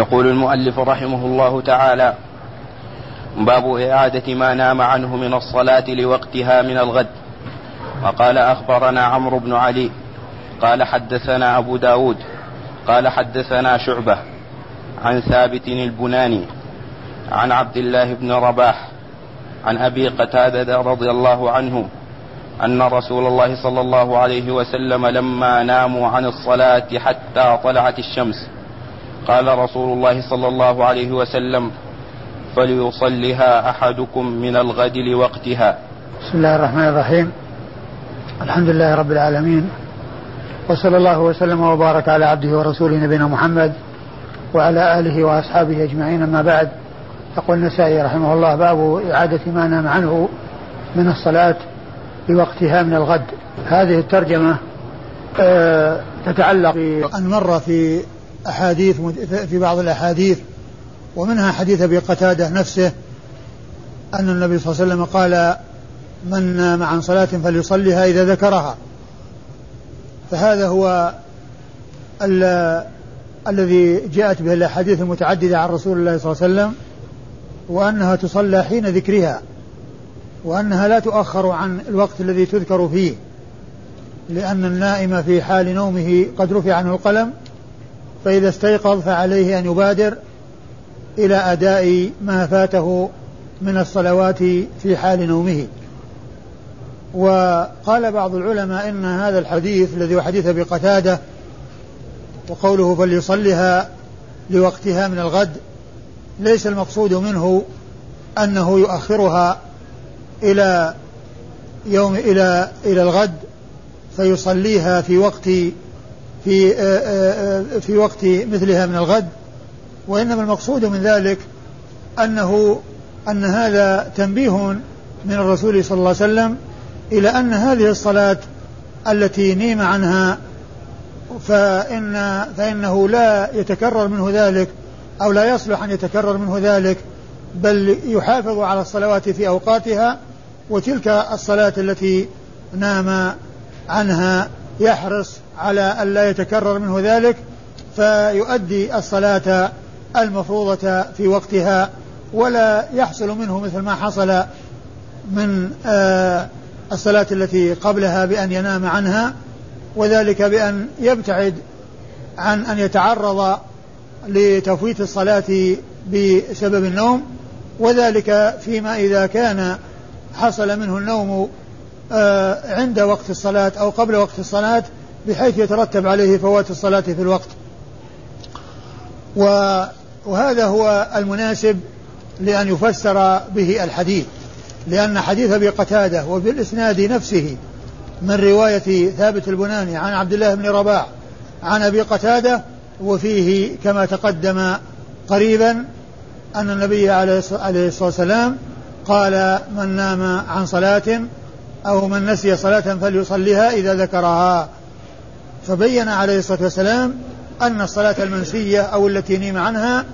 يقول المؤلف رحمه الله تعالى باب إعادة ما نام عنه من الصلاة لوقتها من الغد. وقال أخبرنا عمرو بن علي قال حدثنا أبو داود قال حدثنا شعبة عن ثابت البناني عن عبد الله بن رباح عن أبي قتادة رضي الله عنه أن رسول الله صلى الله عليه وسلم لما ناموا عن الصلاة حتى طلعت الشمس قال رسول الله صلى الله عليه وسلم فليصلها أحدكم من الغد لوقتها بسم الله الرحمن الرحيم. الحمد لله رب العالمين وصلى الله وسلم وبارك على عبده ورسوله نبينا محمد وعلى آله وأصحابه أجمعين أما بعد. يقول النسائي رحمه الله باب إعادة ما نام عنه من الصلاة لوقتها من الغد. هذه الترجمة آه تتعلق أن مر في أحاديث في بعض الأحاديث ومنها حديث أبي قتادة نفسه أن النبي صلى الله عليه وسلم قال من نام عن صلاة فليصليها إذا ذكرها. فهذا هو الذي جاءت به الأحاديث المتعددة عن رسول الله صلى الله عليه وسلم وأنها تصلى حين ذكرها وأنها لا تؤخر عن الوقت الذي تذكر فيه لأن النائم في حال نومه قد رفع عنه القلم فإذا استيقظ فعليه أن يبادر إلى أداء ما فاته من الصلوات في حال نومه. وقال بعض العلماء إن هذا الحديث الذي هو حديث أبي قتادة وقوله فليصلها لوقتها من الغد ليس المقصود منه أنه يؤخرها إلى يوم إلى إلى الغد فيصليها في وقت في آه، آه، آه، في وقت مثلها من الغد وإنما المقصود من ذلك أنه أن هذا تنبيه من الرسول صلى الله عليه وسلم إلى أن هذه الصلاة التي نيم عنها فإن فإنه لا يتكرر منه ذلك أو لا يصلح أن يتكرر منه ذلك بل يحافظ على الصلوات في أوقاتها وتلك الصلاة التي نام عنها يحرص على أن لا يتكرر منه ذلك فيؤدي الصلاة المفروضة في وقتها ولا يحصل منه مثل ما حصل من آه الصلاة التي قبلها بأن ينام عنها وذلك بأن يبتعد عن أن يتعرض لتفويت الصلاة بسبب النوم وذلك فيما إذا كان حصل منه النوم آه، عند وقت الصلاة أو قبل وقت الصلاة بحيث يترتب عليه فوات الصلاة في الوقت. وهذا هو المناسب لأن يفسر به الحديث لأن حديث أبي قتادة وبالإسناد نفسه من رواية ثابت البناني عن عبد الله بن رباح عن أبي قتادة وفيه كما تقدم قريبا أن النبي عليه الصلاة والسلام قال من نام عن صلاة أو من نسي صلاة فليصليها إذا ذكرها. فبين عليه الصلاة والسلام أن الصلاة المنسية أو التي نيم عنها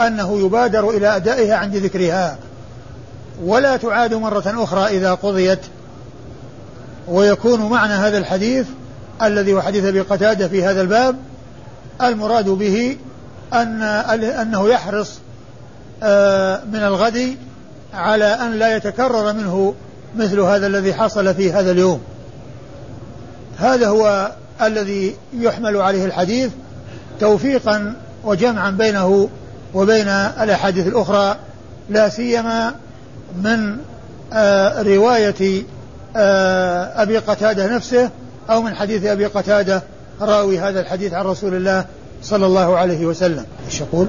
أنه يبادر إلى أدائها عند ذكرها. ولا تعاد مرة أخرى إذا قضيت. ويكون معنى هذا الحديث الذي هو حديث أبي قتادة في هذا الباب المراد به أن أنه يحرص آه، من الغد على أن لا يتكرر منه مثل هذا الذي حصل في هذا اليوم. هذا هو الذي يحمل عليه الحديث توفيقا وجمعا بينه وبين الأحاديث الأخرى لا سيما من آه رواية آه أبي قتادة نفسه أو من حديث أبي قتادة راوي هذا الحديث عن رسول الله صلى الله عليه وسلم. إيش يقول؟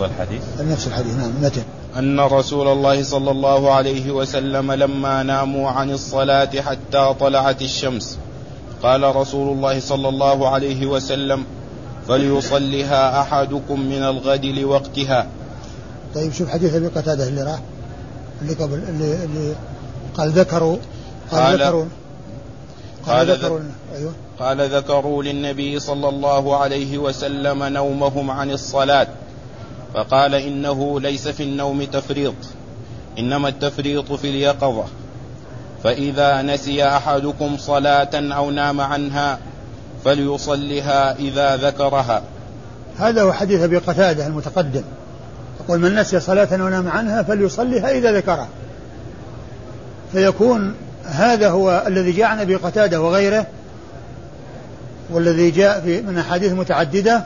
الحديث. نفس الحديث نعم. متن أن رسول الله صلى الله عليه وسلم لما ناموا عن الصلاة حتى طلعت الشمس. قال رسول الله صلى الله عليه وسلم فليصلها أحدكم من الغد لوقتها. طيب شوف حديث أبي قتادة اللي راح اللي قبل اللي, اللي قال ذكروا قال, قال ذكروا قال, قال ذكروا أيوه. قال ذكروا للنبي صلى الله عليه وسلم نومهم عن الصلاة فقال إنه ليس في النوم تفريط إنما التفريط في اليقظة. فإذا نسي أحدكم صلاة أو نام عنها فليصلها إذا ذكرها. هذا هو حديث أبي قتادة المتقدم. يقول من نسي صلاة ونام عنها فليصليها إذا ذكرها. فيكون هذا هو الذي جاء عن أبي قتادة وغيره والذي جاء في من أحاديث متعددة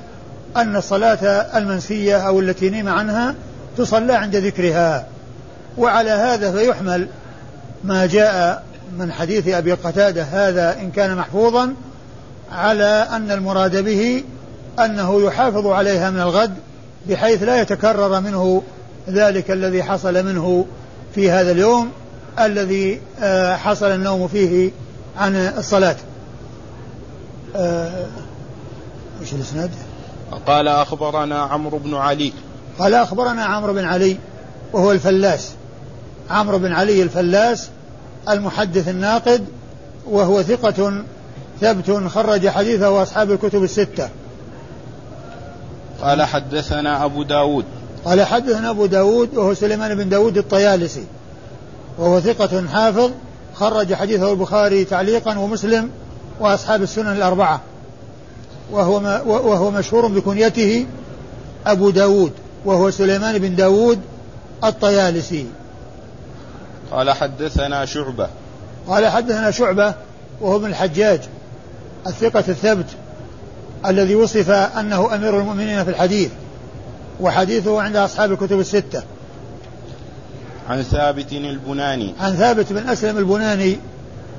أن الصلاة المنسية أو التي نيم عنها تصلى عند ذكرها. وعلى هذا فيحمل ما جاء من حديث أبي قتادة هذا إن كان محفوظا على أن المراد به أنه يحافظ عليها من الغد بحيث لا يتكرر منه ذلك الذي حصل منه في هذا اليوم الذي آه، حصل النوم فيه عن الصلاة. آه، إيش الإسناد؟ قال أخبرنا عمرو بن علي. قال أخبرنا عمرو بن علي وهو الفلاس. عمرو بن علي الفلاس المحدث الناقد وهو ثقة ثبت خرج حديثه أصحاب الكتب الستة. قال حدثنا أبو داود. قال حدثنا أبو داود وهو سليمان بن داود الطيالسي وهو ثقة حافظ خرج حديثه البخاري تعليقا ومسلم وأصحاب السنن الأربعة. وهو, ما وهو مشهور بكنيته أبو داود وهو سليمان بن داود الطيالسي. قال حدثنا شعبة. قال حدثنا شعبة وهو ابن الحجاج الثقة الثبت الذي وصف أنه أمير المؤمنين في الحديث وحديثه عند أصحاب الكتب الستة. عن ثابت البناني. عن ثابت بن أسلم البناني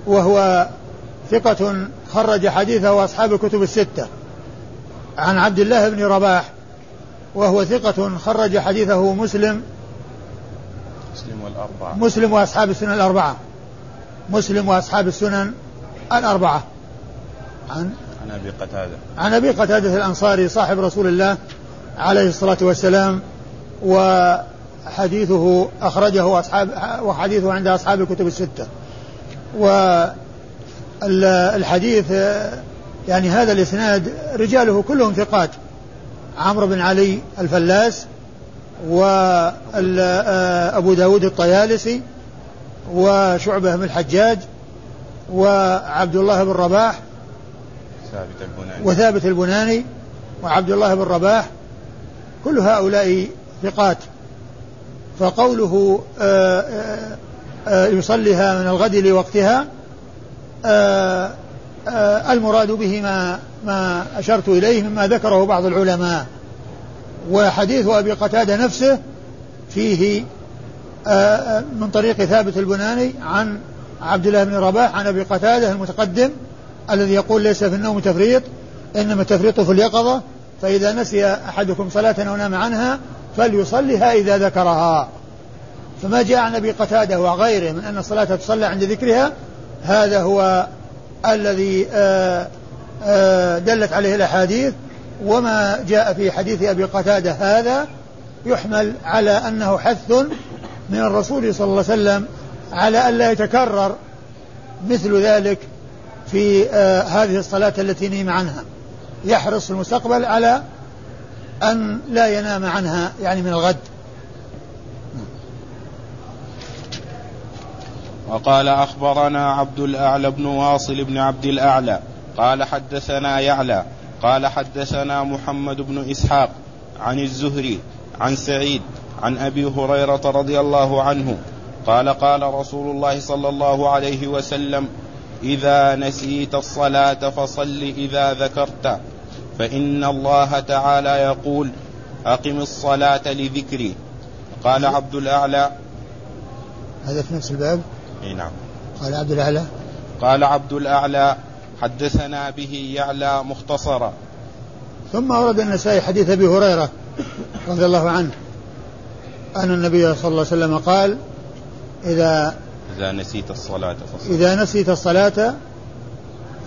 وهو ثقة خرج حديثه أصحاب الكتب الستة. عن عبد الله بن رباح وهو ثقة خرج حديثه مسلم مسلم والأربعة. مسلم وأصحاب السنن الأربعة. مسلم وأصحاب السنن الأربعة. عن عن أبي قتادة. عن أبي قتادة الأنصاري صاحب رسول الله عليه الصلاة والسلام وحديثه أخرجه أصحاب وحديثه عند أصحاب الكتب الستة. والحديث يعني هذا الإسناد رجاله كلهم ثقات. عمرو بن علي الفلاس وأبو داود الطيالسي وشعبة بن الحجاج وعبد الله بن رباح ثابت البناني. وثابت البناني وعبد الله بن رباح. كل هؤلاء ثقات. فقوله آآ آآ يصليها من الغد لوقتها المراد به ما ما أشرت إليه مما ذكره بعض العلماء. وحديث أبي قتادة نفسه فيه من طريق ثابت البناني عن عبد الله بن رباح عن أبي قتادة المتقدم الذي يقول ليس في النوم تفريط إنما التفريط في اليقظة فإذا نسي أحدكم صلاة أو نام عنها فليصلها إذا ذكرها. فما جاء عن أبي قتادة وغيره من أن الصلاة تصلى عند ذكرها هذا هو الذي آه، آه، دلت عليه الأحاديث. وما جاء في حديث أبي قتادة هذا يحمل على أنه حث من الرسول صلى الله عليه وسلم على ألا يتكرر مثل ذلك في آه هذه الصلاة التي نيم عنها. يحرص في المستقبل على أن لا ينام عنها يعني من الغد. وقال أخبرنا عبد الأعلى بن واصل بن عبد الأعلى قال حدثنا يعلى قال حدثنا محمد بن إسحاق عن الزهري عن سعيد عن أبي هريرة رضي الله عنه قال قال رسول الله صلى الله عليه وسلم إذا نسيت الصلاة فصل إذا ذكرت فإن الله تعالى يقول أقم الصلاة لذكري قال عبد الأعلى. هذا في نفس الباب؟ إي نعم. قال عبد الأعلى. قال عبد الأعلى حدثنا به يعلى مختصرا. ثم ورد النسائي حديث أبي هريرة رضي الله عنه أن النبي صلى الله عليه وسلم قال إذا إذا نسيت الصلاة فصل. إذا نسيت الصلاة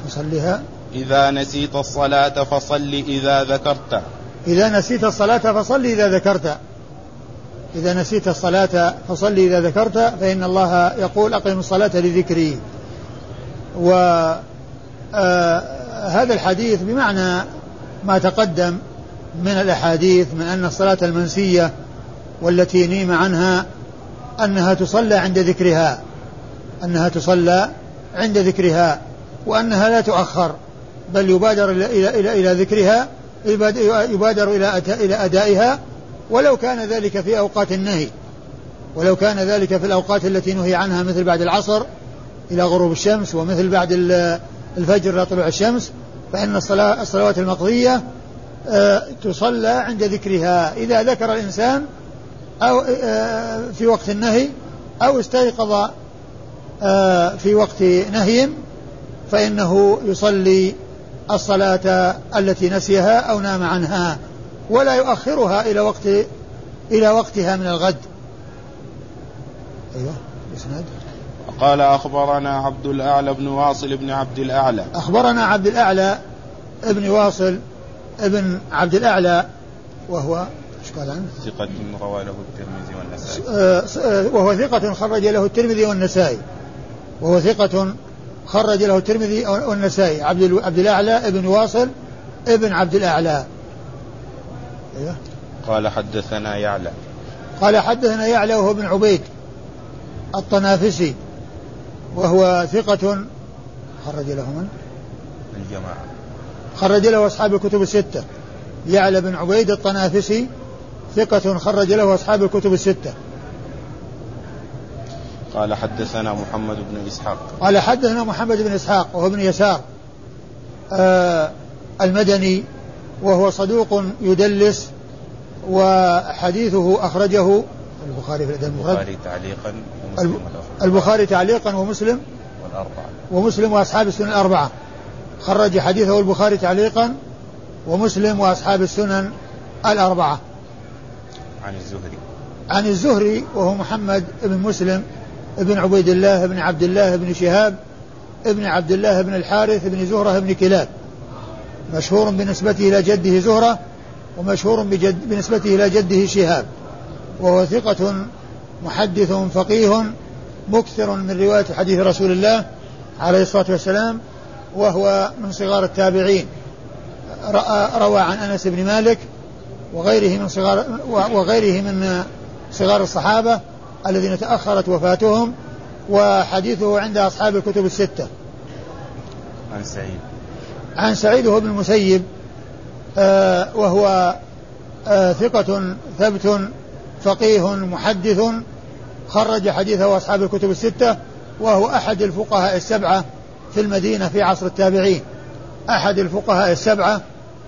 فصلها إذا نسيت الصلاة فصل إذا ذكرت. إذا نسيت الصلاة فصل إذا ذكرت. إذا نسيت الصلاة فصل إذا ذكرت فإن الله يقول أقم الصلاة لذكري. و آه هذا الحديث بمعنى ما تقدم من الأحاديث من أن الصلاة المنسية والتي نيم عنها أنها تصلى عند ذكرها أنها تصلى عند ذكرها وأنها لا تؤخر بل يبادر إلى, إلى, إلى ذكرها يبادر إلى إلى أدائها ولو كان ذلك في أوقات النهي ولو كان ذلك في الأوقات التي نهي عنها مثل بعد العصر إلى غروب الشمس ومثل بعد الفجر إلى طلوع الشمس فإن الصلاة الصلوات المقضية آه، تصلى عند ذكرها. إذا ذكر الإنسان أو آه، في وقت النهي أو استيقظ آه، في وقت نهي فإنه يصلي الصلاة التي نسيها أو نام عنها ولا يؤخرها إلى وقت إلى وقتها من الغد. أيوه إسناد قال أخبرنا عبد الأعلى بن واصل بن عبد الأعلى. أخبرنا عبد الأعلى ابن واصل ابن عبد الأعلى وهو إيش قال عنه؟ ثقة روى له الترمذي والنسائي. آه، آه، وهو ثقة خرج له الترمذي والنسائي. وهو ثقة خرج له الترمذي والنسائي. عبد عبد الأعلى ابن واصل ابن عبد الأعلى. أيوه. قال حدثنا يعلى. قال حدثنا يعلى وهو ابن عبيد الطنافسي. وهو ثقة خرج له من؟ الجماعة. خرج له أصحاب الكتب الستة. يعلى بن عبيد الطنافسي ثقة خرج له أصحاب الكتب الستة. قال حدثنا محمد بن إسحاق. قال حدثنا محمد بن إسحاق وهو ابن يسار. آه المدني وهو صدوق يدلس وحديثه أخرجه البخاري في الأدب البخاري تعليقا ومسلم البخاري تعليقا ومسلم. والأربعة. ومسلم وأصحاب السنن الأربعة. خرج حديثه البخاري تعليقا ومسلم وأصحاب السنن الأربعة. عن الزهري. عن الزهري وهو محمد بن مسلم بن عبيد الله بن عبد الله بن شهاب ابن عبد الله بن الحارث بن زهرة بن كلاب. مشهور بنسبته إلى جده زهرة ومشهور بجد بنسبته إلى جده شهاب. وهو ثقة محدث فقيه مكثر من رواية حديث رسول الله عليه الصلاة والسلام وهو من صغار التابعين. روى عن أنس بن مالك وغيره من صغار وغيره من صغار الصحابة الذين تأخرت وفاتهم وحديثه عند أصحاب الكتب الستة. عن سعيد. عن سعيد هو ابن المسيب آه وهو آه ثقة ثبت فقيه محدث خرج حديثه أصحاب الكتب الستة وهو أحد الفقهاء السبعة في المدينة في عصر التابعين. أحد الفقهاء السبعة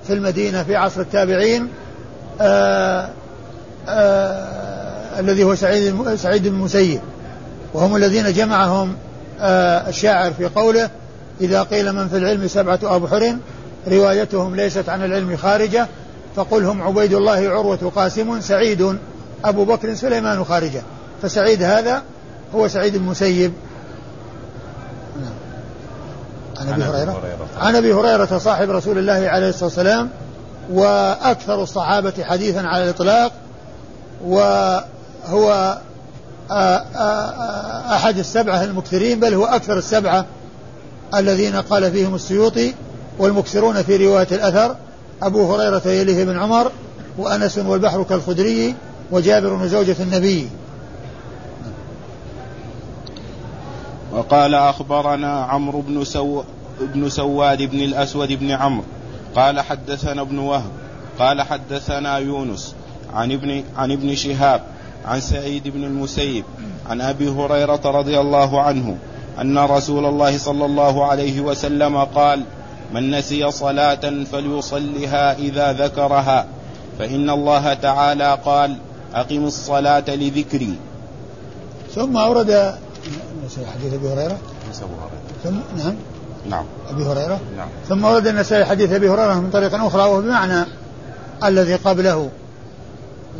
في المدينة في عصر التابعين آآ آآ الذي هو سعيد سعيد بن المسيب. وهم الذين جمعهم الشاعر في قوله إذا قيل من في العلم سبعة أبحر روايتهم ليست عن العلم خارجة فقل هم عبيد الله عروة قاسم سعيد أبو بكر سليمان خارجة. فسعيد هذا هو سعيد المسيب نعم. عن أبي هريرة. عن أبي هريرة صاحب رسول الله عليه الصلاة والسلام وأكثر الصحابة حديثا على الإطلاق وهو أحد السبعة المكثرين بل هو أكثر السبعة الذين قال فيهم السيوطي والمكثرون في رواية الأثر أبو هريرة يليه بن عمر وأنس والبحر كالخدري وجابر زوجة النبي. وقال أخبرنا عمرو بن سو بن سواد بن الأسود بن عمرو. قال حدثنا ابن وهب. قال حدثنا يونس عن ابن عن ابن شهاب عن سعيد بن المسيب عن أبي هريرة رضي الله عنه أن رسول الله صلى الله عليه وسلم قال من نسي صلاة فليصلها إذا ذكرها. فإن الله تعالى قال أقم الصلاة لذكري. ثم أورد حديث أبي هريرة. ثم نعم. نعم. أبي هريرة. نعم. ثم ورد النسائي حديث أبي هريرة من طريق أخرى وهو بمعنى الذي قبله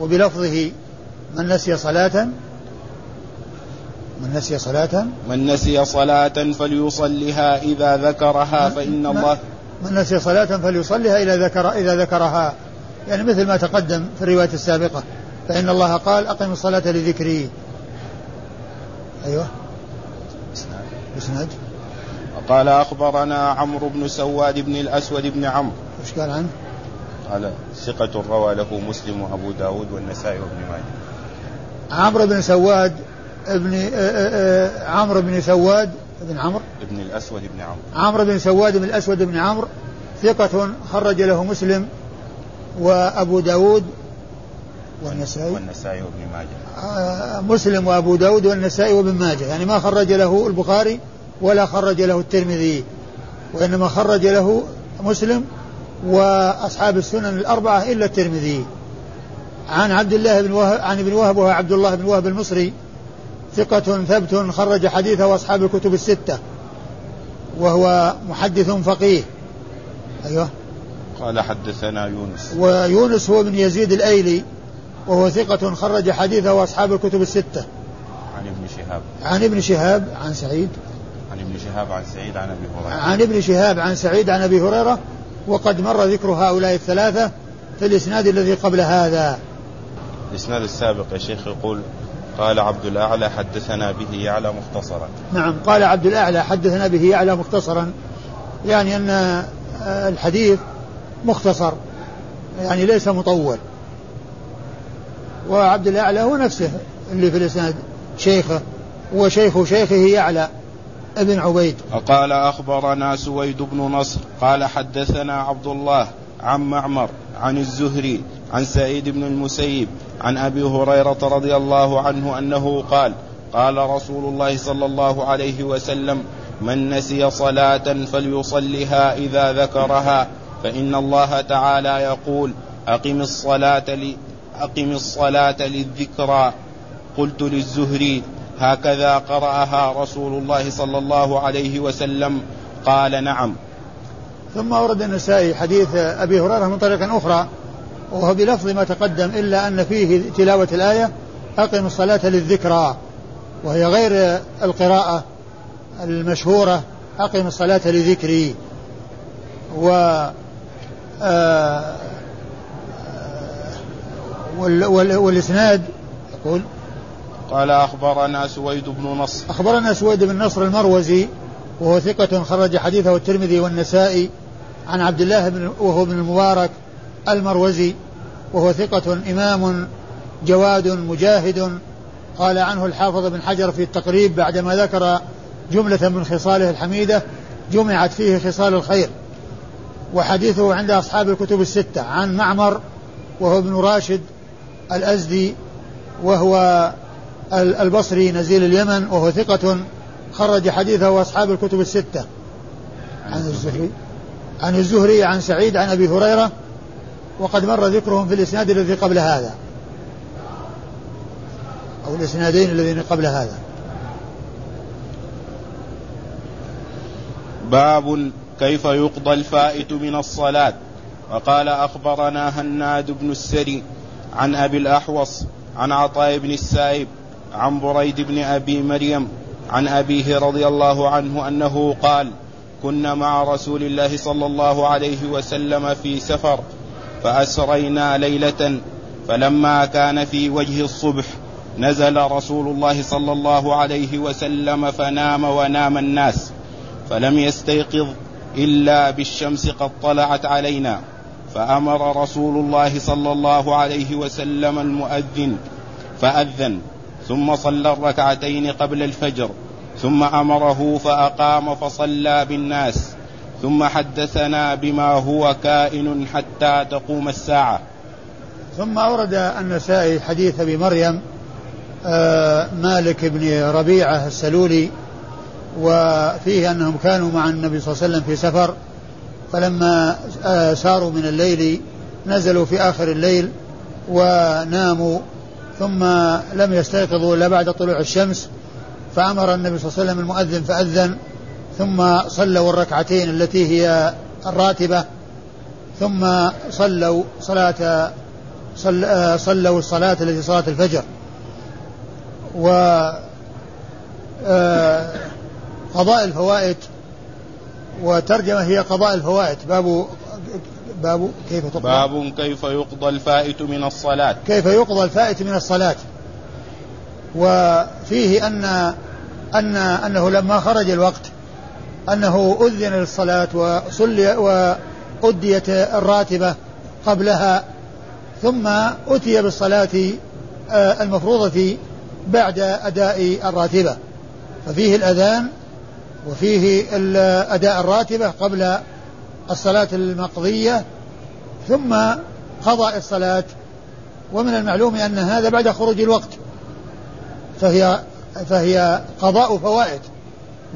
وبلفظه من نسي صلاة من نسي صلاة. من نسي صلاة فليصلها إذا ذكرها فإن الله من نسي صلاة فليصلها إذا ذكر إذا ذكرها. يعني مثل ما تقدم في الرواية السابقة. فإن الله قال أقم الصلاة لذكري. أيوه. اسناد قال أخبرنا عمرو بن سواد بن الأسود بن عمرو. إيش قال عنه؟ قال ثقة روى له مسلم وأبو داود والنسائي وابن ماجه. عمرو بن سواد ابن آه، آه، آه، عمرو بن سواد بن عمرو. ابن الأسود بن عمرو. عمرو بن سواد بن الأسود بن عمرو ثقة خرج له مسلم وأبو داود والنسائي؟ والنسائي وابن ماجه. آه مسلم وأبو داود والنسائي وابن ماجه. يعني ما خرج له البخاري ولا خرج له الترمذي وإنما خرج له مسلم وأصحاب السنن الأربعة إلا الترمذي. عن عبد الله بن وهب عن ابن وهب وهو عبد الله بن وهب المصري ثقة ثبت خرج حديثه وأصحاب الكتب الستة وهو محدث فقيه. أيوه. قال حدثنا يونس. ويونس هو بن يزيد الأيلي. وهو ثقة خرج حديثه وأصحاب الكتب الستة عن ابن شهاب عن ابن شهاب عن سعيد عن ابن شهاب عن سعيد عن أبي هريرة عن ابن شهاب عن سعيد عن أبي هريرة وقد مر ذكر هؤلاء الثلاثة في الإسناد الذي قبل هذا. الإسناد السابق يا شيخ يقول قال عبد الأعلى حدثنا به يعلى مختصرا. نعم قال عبد الأعلى حدثنا به يعلى مختصرا يعني أن الحديث مختصر يعني ليس مطول. وعبد الاعلى هو نفسه اللي في الإسناد شيخه وشيخ شيخه يعلى ابن عبيد وقال أخبرنا سويد بن نصر قال حدثنا عبد الله عن معمر عن الزهري عن سعيد بن المسيب عن أبي هريرة رضي الله عنه أنه قال قال رسول الله صلى الله عليه وسلم من نسي صلاة فليصلها إذا ذكرها فإن الله تعالى يقول أقم الصلاة. أقم الصلاة للذكرى. قلت للزهري هكذا قرأها رسول الله صلى الله عليه وسلم. قال نعم. ثم أورد النسائي حديث أبي هريرة من طريق أخرى وهو بلفظ ما تقدم إلا أن فيه تلاوة الآية أقم الصلاة للذكرى وهي غير القراءة المشهورة أقم الصلاة لذكري. و آه والإسناد يقول قال أخبرنا سويد بن نصر. أخبرنا سويد بن نصر المروزي وهو ثقة خرج حديثه الترمذي والنسائي عن عبد الله بن وهو بن المبارك المروزي وهو ثقة إمام جواد مجاهد. قال عنه الحافظ بن حجر في التقريب بعدما ذكر جملة من خصاله الحميدة جمعت فيه خصال الخير. وحديثه عند أصحاب الكتب الستة عن معمر وهو ابن راشد الأزدي وهو البصري نزيل اليمن وهو ثقة خرج حديثه أصحاب الكتب الستة. عن الزهري. عن الزهري عن سعيد عن أبي هريرة وقد مر ذكرهم في الإسناد الذي قبل هذا. أو الإسنادين الذين قبل هذا. باب كيف يقضى الفائت من الصلاة. وقال أخبرنا هناد بن السري عن أبي الأحوص عن عطاء بن السائب عن بريد بن أبي مريم عن أبيه رضي الله عنه أنه قال كنا مع رسول الله صلى الله عليه وسلم في سفر فأسرينا ليلة فلما كان في وجه الصبح نزل رسول الله صلى الله عليه وسلم فنام ونام الناس فلم يستيقظ إلا بالشمس قد طلعت علينا. فأمر رسول الله صلى الله عليه وسلم المؤذن فأذن ثم صلى الركعتين قبل الفجر ثم أمره فأقام فصلى بالناس ثم حدثنا بما هو كائن حتى تقوم الساعة. ثم أورد النسائي حديث أبي مريم آه مالك بن ربيعة السلولي وفيه أنهم كانوا مع النبي صلى الله عليه وسلم في سفر فلما آه ساروا من الليل نزلوا في آخر الليل وناموا ثم لم يستيقظوا إلا بعد طلوع الشمس فأمر النبي صلى الله عليه وسلم المؤذن فأذن ثم صلوا الركعتين التي هي الراتبة ثم صلوا صلاة صل صلوا الصلاة التي صلاة الفجر. و آه، قضاء الفوائد وترجمة هي قضاء الفوائد. باب باب كيف تقضى؟ باب كيف يقضى الفائت من الصلاة. كيف يقضى الفائت من الصلاة. وفيه أن أن أنه لما خرج الوقت أنه أذن للصلاة وصلي وأديت الراتبة قبلها ثم أتي بالصلاة آه، المفروضة بعد أداء الراتبة. ففيه الأذان وفيه أداء الراتبة قبل الصلاة المقضية ثم قضاء الصلاة. ومن المعلوم أن هذا بعد خروج الوقت فهي فهي قضاء فوائد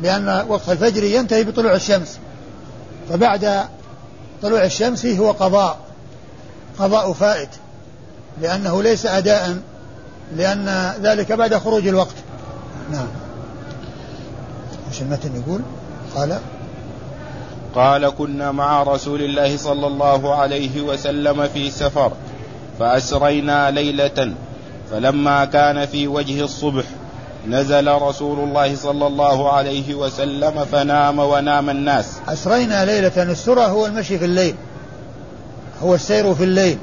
لأن وقت الفجر ينتهي بطلوع الشمس. فبعد طلوع الشمس هو قضاء قضاء فائت لأنه ليس أداء لأن ذلك بعد خروج الوقت. نعم. إيش المتن يقول قال قال كنا مع رسول الله صلى الله عليه وسلم في سفر فأسرينا ليلة فلما كان في وجه الصبح نزل رسول الله صلى الله عليه وسلم فنام ونام الناس. أسرينا ليلة السرى هو المشي في الليل هو السير في الليل.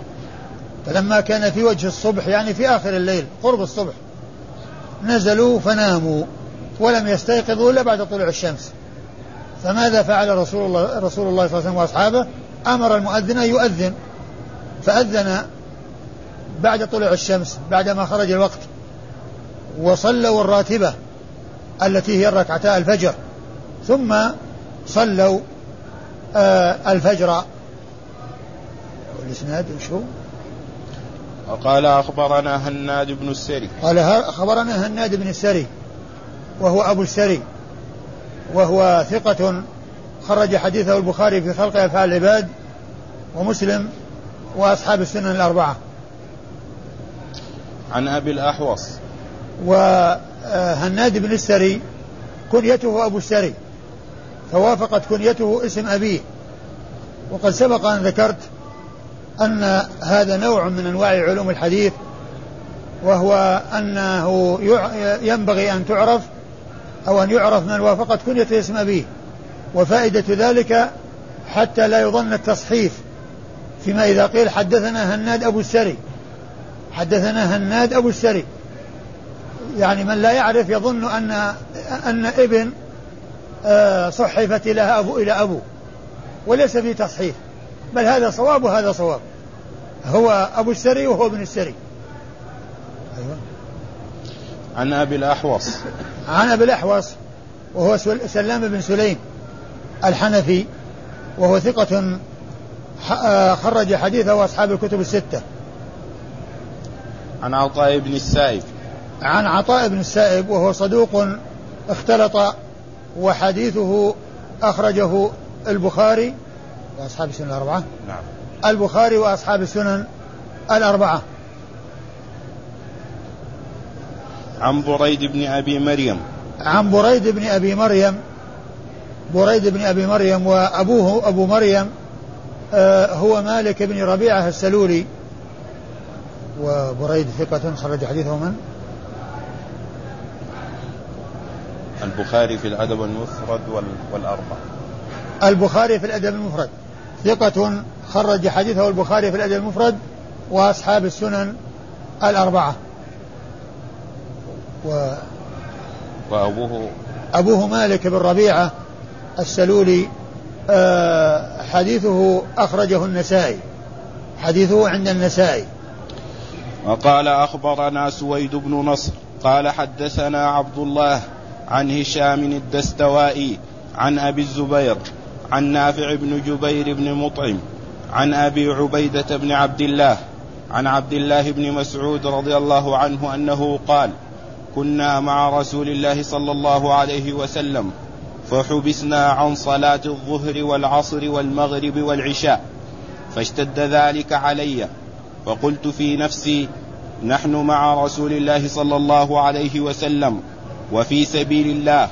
فلما كان في وجه الصبح يعني في آخر الليل قرب الصبح نزلوا فناموا. ولم يستيقظوا إلا بعد طلوع الشمس. فماذا فعل رسول الله رسول الله صلى الله عليه وسلم وأصحابه؟ أمر المؤذن أن يؤذن. فأذن بعد طلوع الشمس بعدما خرج الوقت وصلوا الراتبة التي هي ركعتا الفجر. ثم صلوا آه الفجر. والإسناد وش هو؟ وقال أخبرنا هناد بن السري. قال أخبرنا هناد بن السري. وهو أبو السري وهو ثقة خرج حديثه البخاري في خلق أفعال العباد ومسلم وأصحاب السنن الأربعة. عن أبي الأحوص. وهناد بن السري كنيته أبو السري فوافقت كنيته اسم أبيه. وقد سبق أن ذكرت أن هذا نوع من أنواع علوم الحديث وهو أنه ينبغي أن تعرف أو أن يعرف من وافقت كنية اسم أبيه وفائدة ذلك حتى لا يظن التصحيف فيما إذا قيل حدثنا هناد أبو السري. حدثنا هناد أبو السري. يعني من لا يعرف يظن أن أن ابن آه، صحفت إلى أبو إلى أبو. وليس في تصحيف. بل هذا صواب وهذا صواب. هو أبو السري وهو ابن السري. أيوة. عن أبي الأحوص. عن أبي الأحوص وهو سلام بن سليم الحنفي وهو ثقة آه، خرج حديثه أصحاب الكتب الستة. عن عطاء بن السائب. عن عطاء بن السائب وهو صدوق اختلط وحديثه أخرجه البخاري وأصحاب السنن الأربعة. نعم. البخاري وأصحاب السنن الأربعة. عن بريد بن أبي مريم. عن بريد بن أبي مريم. بريد بن أبي مريم وأبوه أبو مريم آه هو مالك بن ربيعة السلولي. وبريد ثقة خرج حديثه من؟ البخاري في الأدب المفرد والأربعة. البخاري في الأدب المفرد. ثقة خرج حديثه البخاري في الأدب المفرد وأصحاب السنن الأربعة. و وأبوه. أبوه مالك بن ربيعة السلولي آه، حديثه أخرجه النسائي. حديثه عند النسائي. وقال أخبرنا سويد بن نصر قال حدثنا عبد الله عن هشام الدستوائي عن أبي الزبير عن نافع بن جبير بن مطعم عن أبي عبيدة بن عبد الله عن عبد الله بن مسعود رضي الله عنه أنه قال كنا مع رسول الله صلى الله عليه وسلم فحبسنا عن صلاة الظهر والعصر والمغرب والعشاء فاشتد ذلك علي فقلت في نفسي نحن مع رسول الله صلى الله عليه وسلم وفي سبيل الله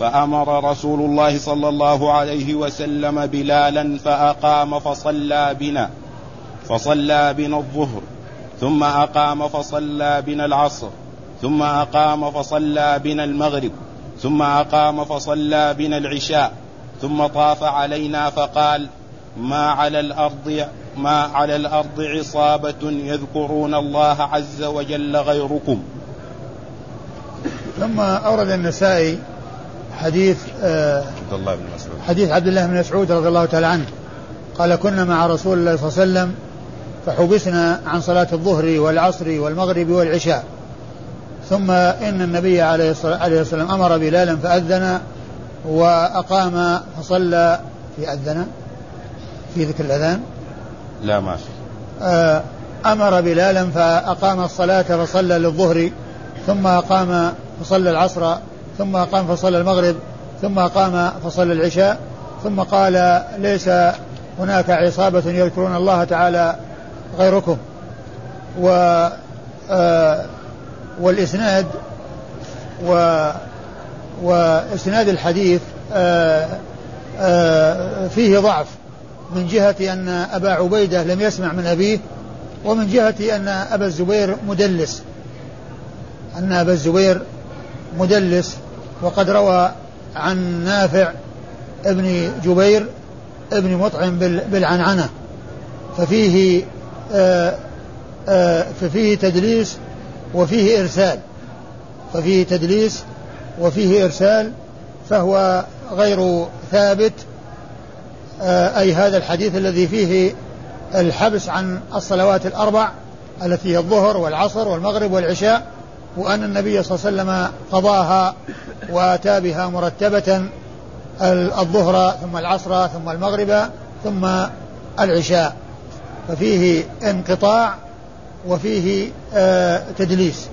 فأمر رسول الله صلى الله عليه وسلم بلالا فأقام فصلى بنا فصلى بنا الظهر ثم أقام فصلى بنا العصر. ثم أقام فصلى بنا المغرب ثم أقام فصلى بنا العشاء ثم طاف علينا فقال ما على الأرض ما على الأرض عصابة يذكرون الله عز وجل غيركم. ثم أورد النسائي حديث آه عبد الله بن مسعود. حديث عبد الله بن مسعود رضي الله تعالى عنه. قال كنا مع رسول الله صلى الله عليه وسلم فحبسنا عن صلاة الظهر والعصر والمغرب والعشاء. ثم إن النبي عليه الصلاة والسلام أمر بلالا فأذن وأقام فصلى في أذن في ذكر الأذان. لا ما في. آه، أمر بلالا فأقام الصلاة فصلى للظهر ثم أقام فصلى العصر ثم أقام فصلى المغرب ثم أقام فصلى العشاء ثم قال ليس هناك عصابة يذكرون الله تعالى غيركم. و آه والإسناد و وإسناد الحديث آه آه فيه ضعف من جهة أن أبا عبيدة لم يسمع من أبيه ومن جهة أن أبا الزبير مدلس. أن أبا الزبير مدلس وقد روى عن نافع ابن جبير ابن مطعم بالعنعنة. ففيه آآ آآ ففيه تدليس وفيه إرسال ففيه تدليس وفيه إرسال فهو غير ثابت أي هذا الحديث الذي فيه الحبس عن الصلوات الأربع التي هي الظهر والعصر والمغرب والعشاء وأن النبي صلى الله عليه وسلم قضاها وأتى بها مرتبة الظهر ثم العصر ثم المغرب ثم العشاء. ففيه انقطاع وفيه آه تدليس.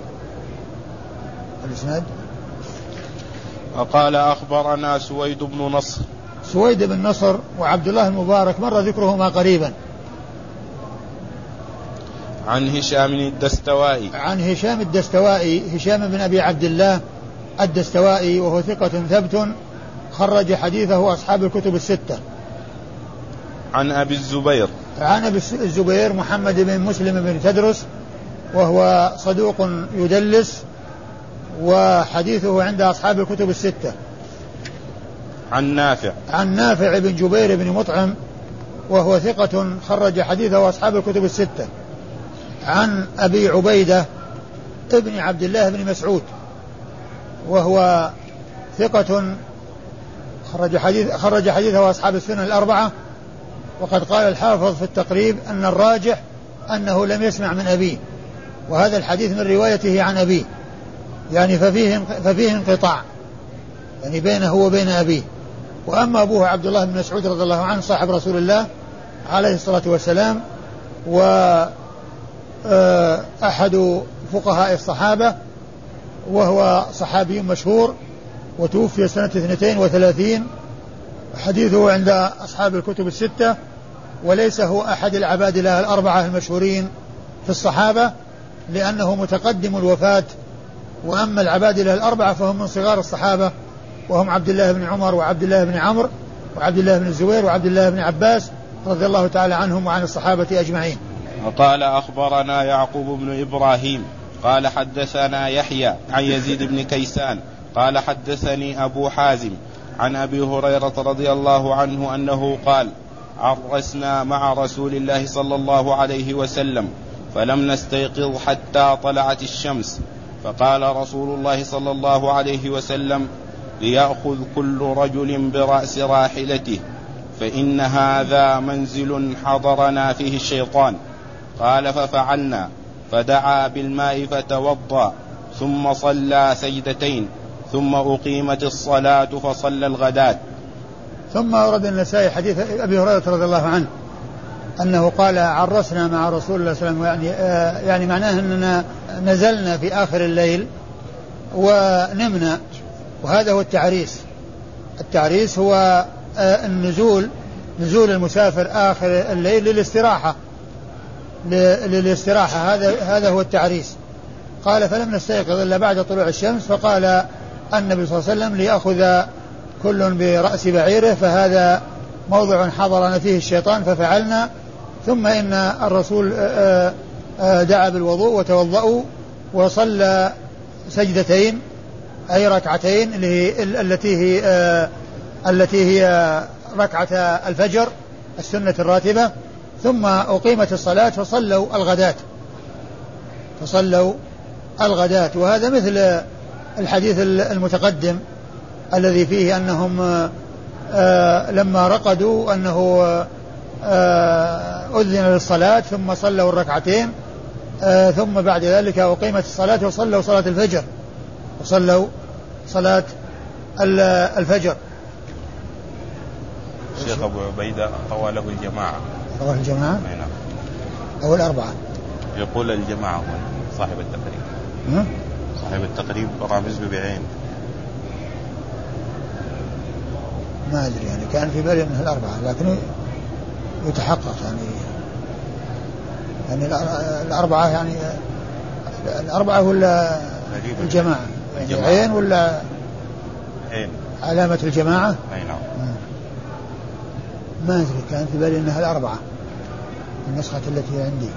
الإسناد؟ وقال أخبرنا سويد بن نصر. سويد بن نصر وعبد الله المبارك مر ذكرهما قريبا. عن هشام الدستوائي. عن هشام الدستوائي هشام بن أبي عبد الله الدستوائي وهو ثقة ثبت خرج حديثه أصحاب الكتب الستة. عن أبي الزبير. عن أبي الزبير محمد بن مسلم بن تدرس وهو صدوق يدلس وحديثه عند أصحاب الكتب الستة. عن نافع. عن نافع بن جبير بن مطعم وهو ثقة خرج حديثه أصحاب الكتب الستة. عن أبي عبيدة ابن عبد الله بن مسعود وهو ثقة خرج حديث خرج حديثه أصحاب السنن الأربعة وقد قال الحافظ في التقريب أن الراجح أنه لم يسمع من أبيه وهذا الحديث من روايته عن أبيه يعني ففيه ففيه انقطاع يعني بينه وبين أبيه. وأما أبوه عبد الله بن مسعود رضي الله عنه صاحب رسول الله عليه الصلاة والسلام و أحد فقهاء الصحابة وهو صحابي مشهور وتوفي سنة 32 حديثه عند أصحاب الكتب الستة وليس هو أحد العباد الأربعة المشهورين في الصحابة لأنه متقدم الوفاة وأما العباد الأربعة فهم من صغار الصحابة وهم عبد الله بن عمر وعبد الله بن عمرو وعبد الله بن الزبير وعبد الله بن عباس رضي الله تعالى عنهم وعن الصحابة أجمعين. وقال أخبرنا يعقوب بن إبراهيم قال حدثنا يحيى عن يزيد بن كيسان قال حدثني أبو حازم عن أبي هريرة رضي الله عنه أنه قال عرسنا مع رسول الله صلى الله عليه وسلم فلم نستيقظ حتى طلعت الشمس. فقال رسول الله صلى الله عليه وسلم ليأخذ كل رجل برأس راحلته فإن هذا منزل حضرنا فيه الشيطان. قال ففعلنا فدعا بالماء فتوضأ ثم صلى سجدتين ثم أقيمت الصلاة فصلى الغداة. ثم ورد النسائي حديث أبي هريرة رضي الله عنه أنه قال عرسنا مع رسول الله صلى الله عليه وسلم يعني, آه يعني معناه أننا نزلنا في آخر الليل ونمنا وهذا هو التعريس. التعريس هو آه النزول نزول المسافر آخر الليل للاستراحة للاستراحة. هذا هذا هو التعريس. قال فلم نستيقظ إلا بعد طلوع الشمس. فقال النبي صلى الله عليه وسلم ليأخذ كل برأس بعيره فهذا موضع حضرنا فيه الشيطان ففعلنا. ثم إن الرسول آه، آه، دعا بالوضوء وتوضأوا وصلى سجدتين أي ركعتين التي هي آه، التي هي ركعة الفجر السنة الراتبة. ثم أقيمت الصلاة فصلوا الغداة. فصلوا الغداة. وهذا مثل الحديث المتقدم. الذي فيه أنهم آه لما رقدوا أنه آه أذن للصلاة ثم صلوا الركعتين آه ثم بعد ذلك أقيمت الصلاة وصلوا صلاة الفجر وصلوا صلاة الفجر. الشيخ أبو عبيدة طوى له الجماعة. رواه الجماعة؟ نعم. أو الأربعة. يقول الجماعة صاحب التقريب؟ صاحب التقريب رامز بعين ما أدري يعني كان في بالي أنها الأربعة لكن يتحقق يعني. يعني الأربعة يعني الأربعة ولا الجماعة. يعني الجماعة. عين ولا عين. علامة الجماعة؟ أي نعم. ما أدري كان في بالي أنها الأربعة النسخة التي عندي.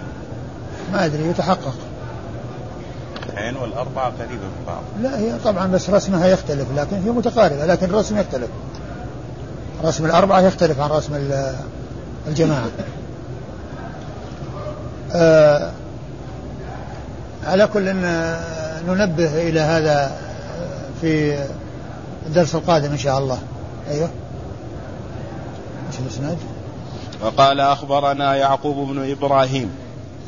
ما أدري يتحقق. عين والأربعة قريبة من بعض. لا هي طبعا بس رسمها يختلف لكن هي متقاربة لكن الرسم يختلف. رسم الأربعة يختلف عن رسم الجماعة. آه على كل ننبه إلى هذا في الدرس القادم إن شاء الله. أيوه. إيش الإسناد؟ وقال أخبرنا يعقوب بن إبراهيم.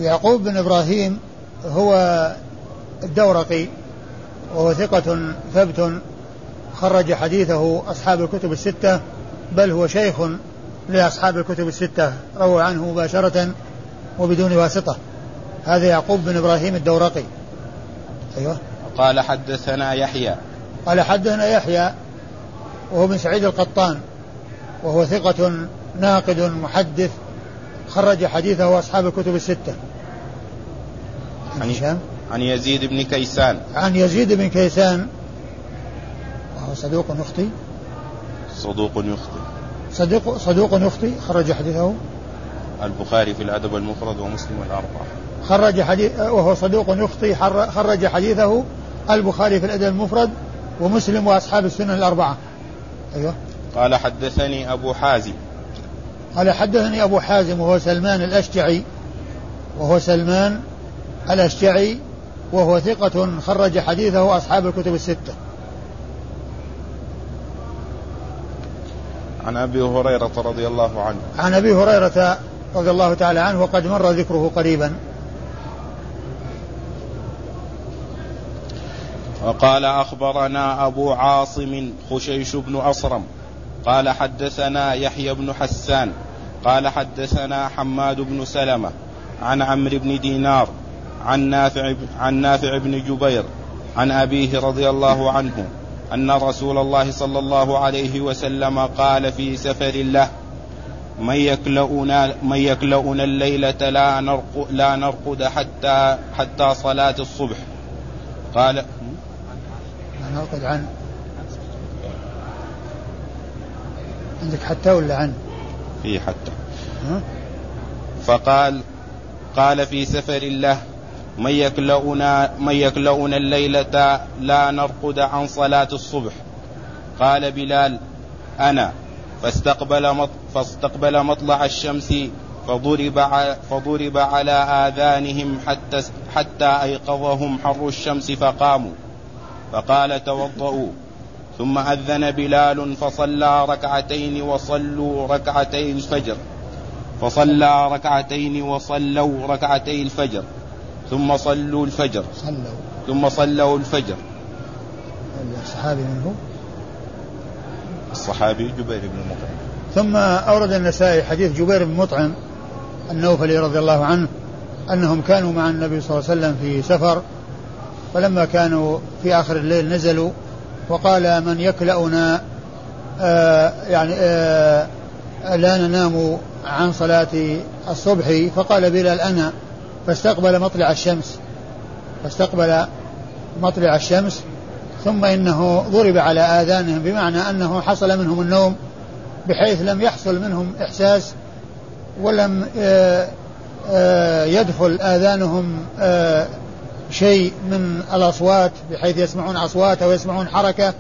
يعقوب بن إبراهيم هو الدورقي وهو ثقة ثبت خرج حديثه أصحاب الكتب الستة بل هو شيخ لأصحاب الكتب الستة روى عنه مباشرة وبدون واسطة. هذا يعقوب بن إبراهيم الدورقي. أيوه. قال حدثنا يحيى. قال حدثنا يحيى وهو بن سعيد القطان وهو ثقة ناقد محدث خرج حديثه أصحاب الكتب الستة. عن هشام. عن يزيد بن كيسان. عن يزيد بن كيسان. وهو صدوق يخطي صدوق يخطي صدوق صدوق يخطي خرج حديثه. البخاري في الأدب المفرد ومسلم الأربعة. خرج حديث وهو صدوق يخطي خرج حديثه. البخاري في الأدب المفرد ومسلم وأصحاب السنن الأربعة. أيوه. قال حدثني أبو حازم. قال حدثني أبو حازم وهو سلمان الأشجعي. وهو سلمان الأشجعي. وهو ثقة خرج حديثه أصحاب الكتب الستة. عن أبي هريرة رضي الله عنه. عن أبي هريرة رضي الله تعالى عنه وقد مر ذكره قريبا. وقال أخبرنا أبو عاصم خشيش بن أصرم. قال حدثنا يحيى بن حسان. قال حدثنا حماد بن سلمة عن عمرو بن دينار عن نافع عن نافع بن جبير عن أبيه رضي الله عنه. أن رسول الله صلى الله عليه وسلم قال في سفر له من يكلؤنا من يكلؤنا الليلة لا نرقد لا نرقد حتى حتى صلاة الصبح. قال لا نرقد عن عندك حتى ولا عن؟ في حتى. فقال قال في سفر له من يكلؤنا من يكلؤنا الليلة لا نرقد عن صلاة الصبح. قال بلال أنا. فاستقبل فاستقبل مطلع الشمس فضرب فضرب على آذانهم حتى حتى أيقظهم حر الشمس فقاموا. فقال توضؤوا. ثم أذن بلال فصلى ركعتين وصلوا ركعتي الفجر. فصلى ركعتين وصلوا ركعتي الفجر. ثم صلوا الفجر. صلوا. ثم صلوا الفجر. الصحابي منه الصحابي جبير بن مطعم. ثم أورد النسائي حديث جبير بن مطعم النوفلي رضي الله عنه أنهم كانوا مع النبي صلى الله عليه وسلم في سفر فلما كانوا في آخر الليل نزلوا وقال من يكلأنا آه يعني آه لا ننام عن صلاة الصبح؟ فقال بلال أنا. فاستقبل مطلع الشمس. فاستقبل مطلع الشمس ثم إنه ضرب على آذانهم بمعنى أنه حصل منهم النوم بحيث لم يحصل منهم إحساس ولم آه، آه، يدخل آذانهم آه، شيء من الأصوات بحيث يسمعون أصوات أو يسمعون حركة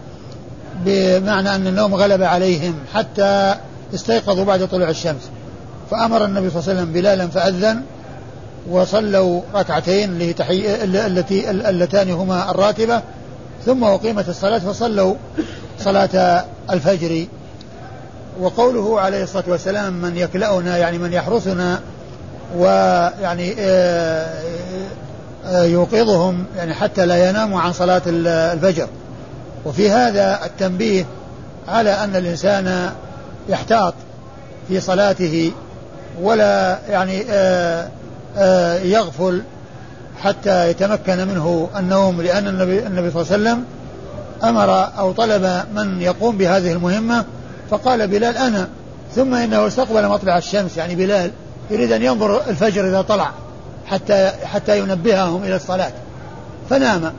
بمعنى أن النوم غلب عليهم حتى استيقظوا بعد طلوع الشمس. فأمر النبي صلى الله عليه وسلم بلالا فأذن وصلوا ركعتين اللي. التي اللتان هما الراتبة ثم أقيمت الصلاة فصلوا صلاة الفجر وقوله عليه الصلاة والسلام من يكلأنا يعني من يحرسنا ويعني آه، آه، يوقظهم يعني حتى لا يناموا عن صلاة الفجر وفي هذا التنبيه على أن الإنسان يحتاط في صلاته ولا يعني آه آه، يغفل حتى يتمكن منه النوم لأن النبي, النبي صلى الله عليه وسلم أمر أو طلب من يقوم بهذه المهمة فقال بلال أنا ثم إنه استقبل مطلع الشمس يعني بلال يريد أن ينظر الفجر إذا طلع حتى حتى ينبههم إلى الصلاة فنام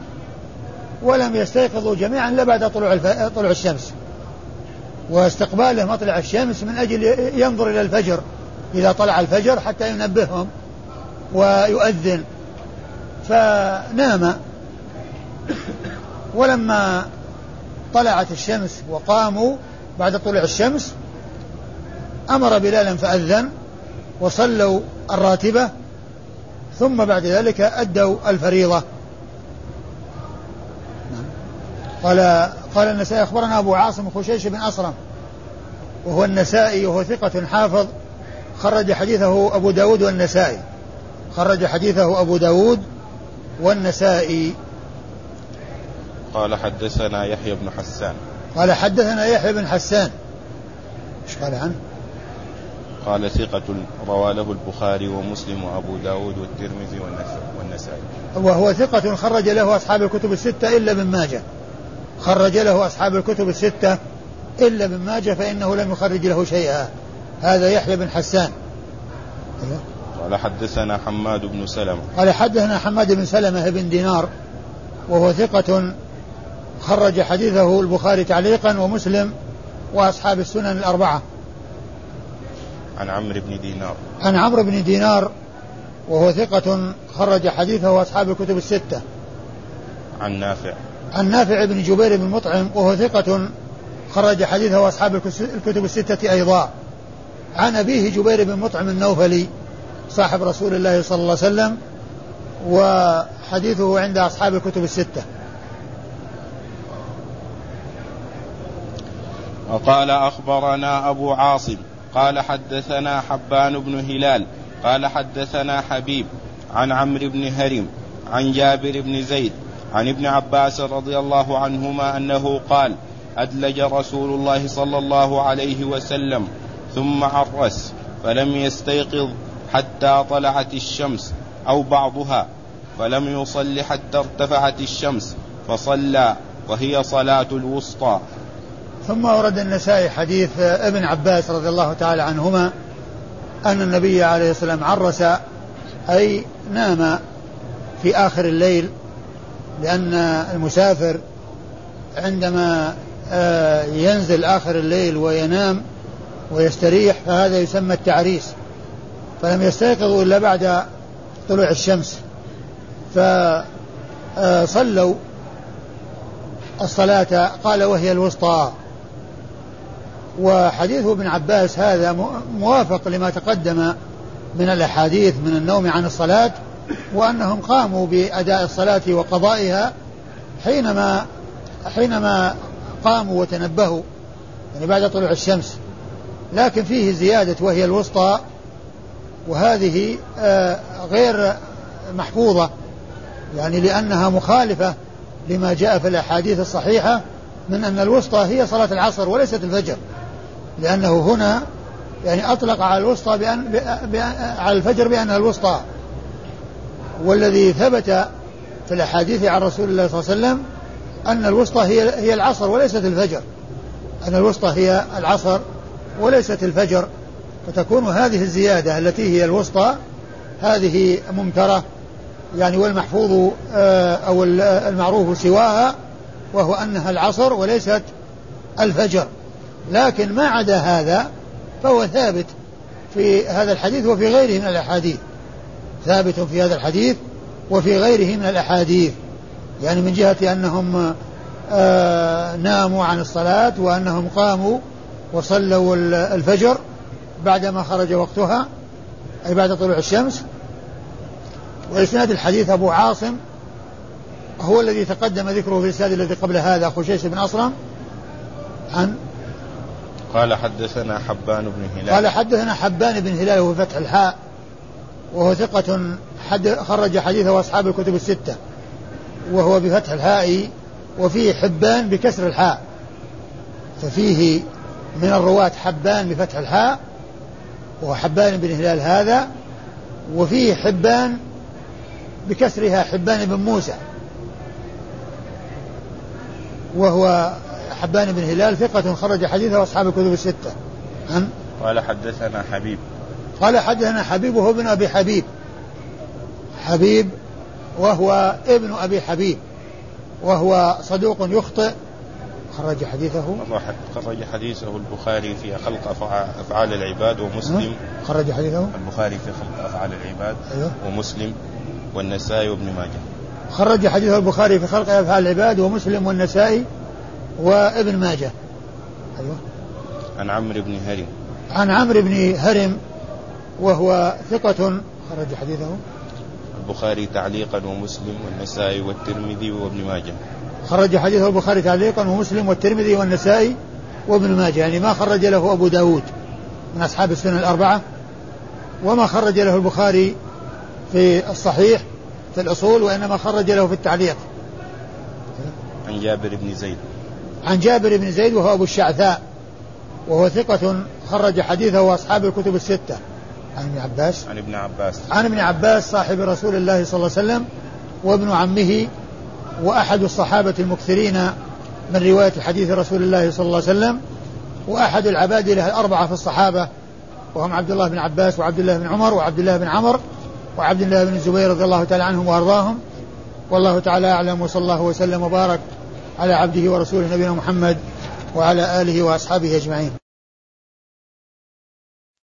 ولم يستيقظوا جميعا إلا بعد طلوع طلوع الشمس. واستقباله مطلع الشمس من أجل ينظر إلى الفجر إذا طلع الفجر حتى ينبههم. ويؤذن. فنام. ولما طلعت الشمس وقاموا بعد طلوع الشمس أمر بلالا فأذن وصلوا الراتبة ثم بعد ذلك أدوا الفريضة. قال قال النسائي أخبرنا أبو عاصم خشيش بن أصرم وهو النسائي وهو ثقة حافظ خرج حديثه أبو داود والنسائي. خرج حديثه أبو داود والنسائي. قال حدثنا يحيى بن حسان. قال حدثنا يحيى بن حسان. إيش قال عنه؟ قال ثقة روى له البخاري ومسلم وأبو داود والترمذي والنسائي. وهو ثقة خرج له أصحاب الكتب الستة إلا ابن ماجه. خرج له أصحاب الكتب الستة إلا ابن ماجه فإنه لم يخرج له شيئا. هذا يحيى بن حسان. قال حدثنا حماد بن سلمة. قال حدثنا حماد بن سلمة بن دينار وهو ثقة خرج حديثه البخاري تعليقا ومسلم وأصحاب السنن الأربعة. عن عمرو بن دينار. عن عمرو بن دينار وهو ثقة خرج حديثه أصحاب الكتب الستة. عن نافع. عن نافع بن جبير بن مطعم وهو ثقة خرج حديثه أصحاب الكتب الستة أيضا. عن أبيه جبير بن مطعم النوفلي صاحب رسول الله صلى الله عليه وسلم وحديثه عند أصحاب الكتب الستة. وقال أخبرنا أبو عاصم قال حدثنا حبان بن هلال قال حدثنا حبيب عن عمرو بن هرم عن جابر بن زيد عن ابن عباس رضي الله عنهما أنه قال أدلج رسول الله صلى الله عليه وسلم ثم عرس فلم يستيقظ حتى طلعت الشمس أو بعضها فلم يصل حتى ارتفعت الشمس فصلى وهي صلاة الوسطى. ثم ورد النسائي حديث ابن عباس رضي الله تعالى عنهما أن النبي عليه الصلاة والسلام عرس أي نام في آخر الليل لأن المسافر عندما آه، ينزل آخر الليل وينام ويستريح فهذا يسمى التعريس. فلم يستيقظوا إلا بعد طلوع الشمس. فصلوا الصلاة قال وهي الوسطى. وحديث ابن عباس هذا موافق لما تقدم من الأحاديث من النوم عن الصلاة وأنهم قاموا بأداء الصلاة وقضائها حينما حينما قاموا وتنبهوا يعني بعد طلوع الشمس. لكن فيه زيادة وهي الوسطى. وهذه آه، غير محفوظة يعني لأنها مخالفة لما جاء في الأحاديث الصحيحة من أن الوسطى هي صلاة العصر وليست الفجر لأنه هنا يعني أطلق على الوسطى بأن, بأن على الفجر بأنها الوسطى. والذي ثبت في الأحاديث عن رسول الله صلى الله عليه وسلم أن الوسطى هي هي العصر وليست الفجر أن الوسطى هي العصر وليست الفجر. فتكون هذه الزيادة التي هي الوسطى هذه ممترة يعني والمحفوظ آه، أو المعروف سواها وهو أنها العصر وليست الفجر. لكن ما عدا هذا فهو ثابت في هذا الحديث وفي غيره من الأحاديث. ثابت في هذا الحديث وفي غيره من الأحاديث. يعني من جهة أنهم آه ناموا عن الصلاة وأنهم قاموا وصلوا الفجر بعدما خرج وقتها أي بعد طلوع الشمس. وإسناد الحديث أبو عاصم هو الذي تقدم ذكره في الإسناد الذي قبل هذا خشيش بن أصرم عن قال حدثنا حبان بن هلال. قال حدثنا حبان بن هلال وهو فتح الحاء وهو ثقة حد خرج حديثه أصحاب الكتب الستة وهو بفتح الهاء وفيه حبان بكسر الحاء ففيه من الرواة حبان بفتح الحاء وهو حبان بن هلال هذا وفيه حبان بكسرها حبان بن موسى. وهو حبان بن هلال ثقة خرج حديثه أصحاب الكتب الستة. عن قال حدثنا حبيب. قال حدثنا حبيب وهو ابن أبي حبيب. حبيب وهو ابن أبي حبيب. وهو صدوق يخطئ خرج حديثه؟ خرج حديثه البخاري في خلق أفعال العباد ومسلم. خرج حديثه؟ البخاري في خلق أفعال العباد أيوه. ومسلم والنسائي وابن ماجه. خرج حديثه البخاري في خلق أفعال العباد ومسلم والنسائي وابن ماجه. أيوه. عن عمرو بن هرم. عن عمرو بن هرم وهو ثقة. خرج حديثه؟ البخاري تعليقا ومسلم والنسائي والترمذي وابن ماجه. خرج حديثه البخاري تعليقا ومسلم والترمذي والنسائي وابن ماجه. يعني ما خرج له أبو داود من أصحاب السنة الأربعة وما خرج له البخاري في الصحيح في الأصول وإنما خرج له في التعليق. عن جابر بن زيد. عن جابر بن زيد وهو أبو الشعثاء وهو ثقة خرج حديثه أصحاب الكتب الستة. عن ابن عباس. عن ابن عباس. عن ابن عباس صاحب رسول الله صلى الله عليه وسلم وابن عمه وأحد الصحابة المكثرين من رواية حديث رسول الله صلى الله عليه وسلم وأحد العباد له الأربعة في الصحابة وهم عبد الله بن عباس وعبد الله بن عمر وعبد الله بن عمر وعبد الله بن الزبير رضي الله تعالى عنهم وأرضاهم. والله تعالى أعلم وصلى الله وسلم وبارك على عبده ورسوله نبينا محمد وعلى آله وأصحابه أجمعين.